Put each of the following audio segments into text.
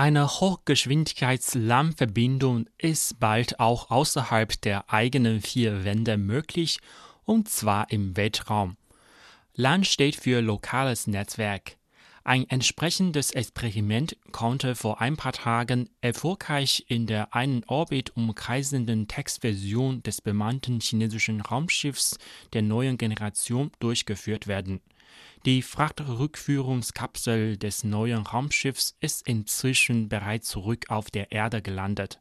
Eine Hochgeschwindigkeits-LAN-Verbindung ist bald auch außerhalb der eigenen vier Wände möglich, und zwar im Weltraum. LAN steht für lokales Netzwerk. Ein entsprechendes Experiment konnte vor ein paar Tagen erfolgreich in der einen Orbit umkreisenden Textversion des bemannten chinesischen Raumschiffs der neuen Generation durchgeführt werden. Die Frachtrückführungskapsel des neuen Raumschiffs ist inzwischen bereits zurück auf der Erde gelandet.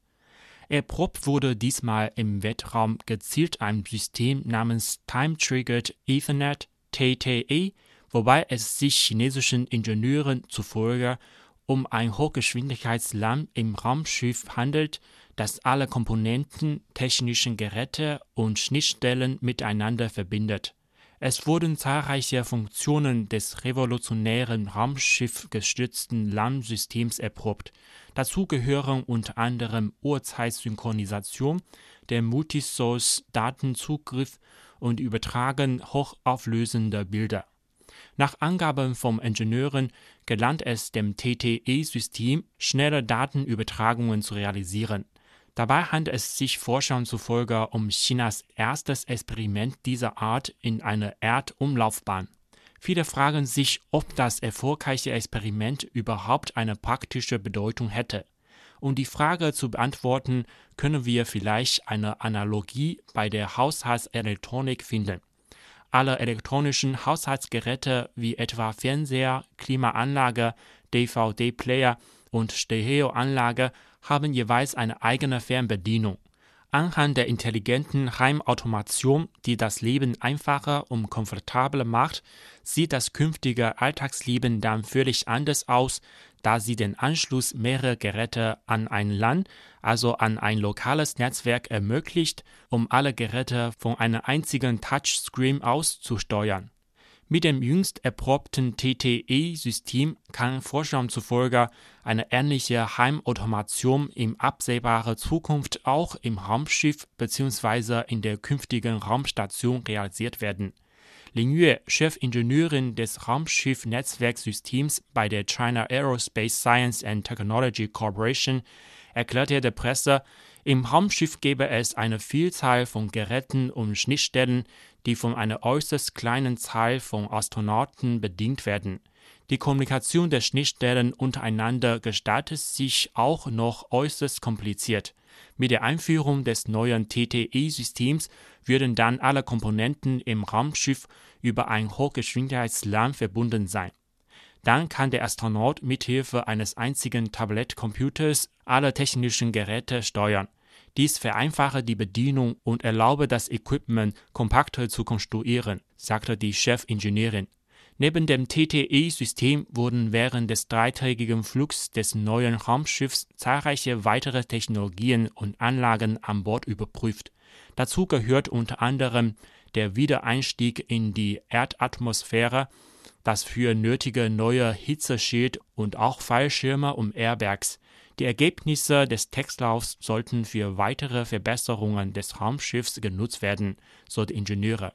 Erprobt wurde diesmal im Weltraum gezielt ein System namens Time Triggered Ethernet TTE, wobei es sich chinesischen Ingenieuren zufolge um ein Hochgeschwindigkeits-LAN im Raumschiff handelt, das alle Komponenten, technischen Geräte und Schnittstellen miteinander verbindet es wurden zahlreiche Funktionen des revolutionären raumschiffgestützten LAN-Systems erprobt. Dazu gehören unter anderem Uhrzeitsynchronisation, der Multisource-Datenzugriff und Übertragen hochauflösender Bilder. Nach Angaben von Ingenieuren gelang es dem TTE-System, schnelle Datenübertragungen zu realisieren Dabei handelt es sich Forschern zufolge um Chinas erstes Experiment dieser Art in einer Erdumlaufbahn. Viele fragen sich, ob das erfolgreiche Experiment überhaupt eine praktische Bedeutung hätte. Um die Frage zu beantworten, können wir vielleicht eine Analogie bei der Haushaltselektronik finden. Alle elektronischen Haushaltsgeräte wie etwa Fernseher, Klimaanlage, DVD-Player und Stereoanlage haben jeweils eine eigene Fernbedienung. Anhand der intelligenten Heimautomation, die das Leben einfacher und komfortabler macht, sieht das künftige Alltagsleben dann völlig anders aus, da sie den Anschluss mehrerer Geräte an ein LAN, also an ein lokales Netzwerk ermöglicht, um alle Geräte von einem einzigen Touchscreen aus zu steuern. Mit dem jüngst erprobten TTE-System kann Forschern zufolge eine ähnliche Heimautomation in absehbarer Zukunft auch im Raumschiff bzw. in der künftigen Raumstation realisiert werden. Lin Yue, Chefingenieurin des Raumschiff-Netzwerksystems bei der China Aerospace Science and Technology Corporation, erklärte der Presse, im Raumschiff gäbe es eine Vielzahl von Geräten und Schnittstellen, die von einer äußerst kleinen Zahl von Astronauten bedient werden. Die Kommunikation der Schnittstellen untereinander gestaltet sich auch noch äußerst kompliziert. Mit der Einführung des neuen TTE-Systems würden dann alle Komponenten im Raumschiff über ein Hochgeschwindigkeits-LAN verbunden sein. Dann kann der Astronaut mithilfe eines einzigen Tablettcomputers alle technischen Geräte steuern. Dies vereinfache die Bedienung und erlaube das Equipment kompakter zu konstruieren, sagte die Chefingenieurin. Neben dem TTE-System wurden während des dreitägigen Flugs des neuen Raumschiffs zahlreiche weitere Technologien und Anlagen an Bord überprüft. Dazu gehört unter anderem der Wiedereinstieg in die Erdatmosphäre, das für nötige neue Hitzeschild und auch Fallschirme und Airbags. Die Ergebnisse des Textlaufs sollten für weitere Verbesserungen des Raumschiffs genutzt werden, so die Ingenieure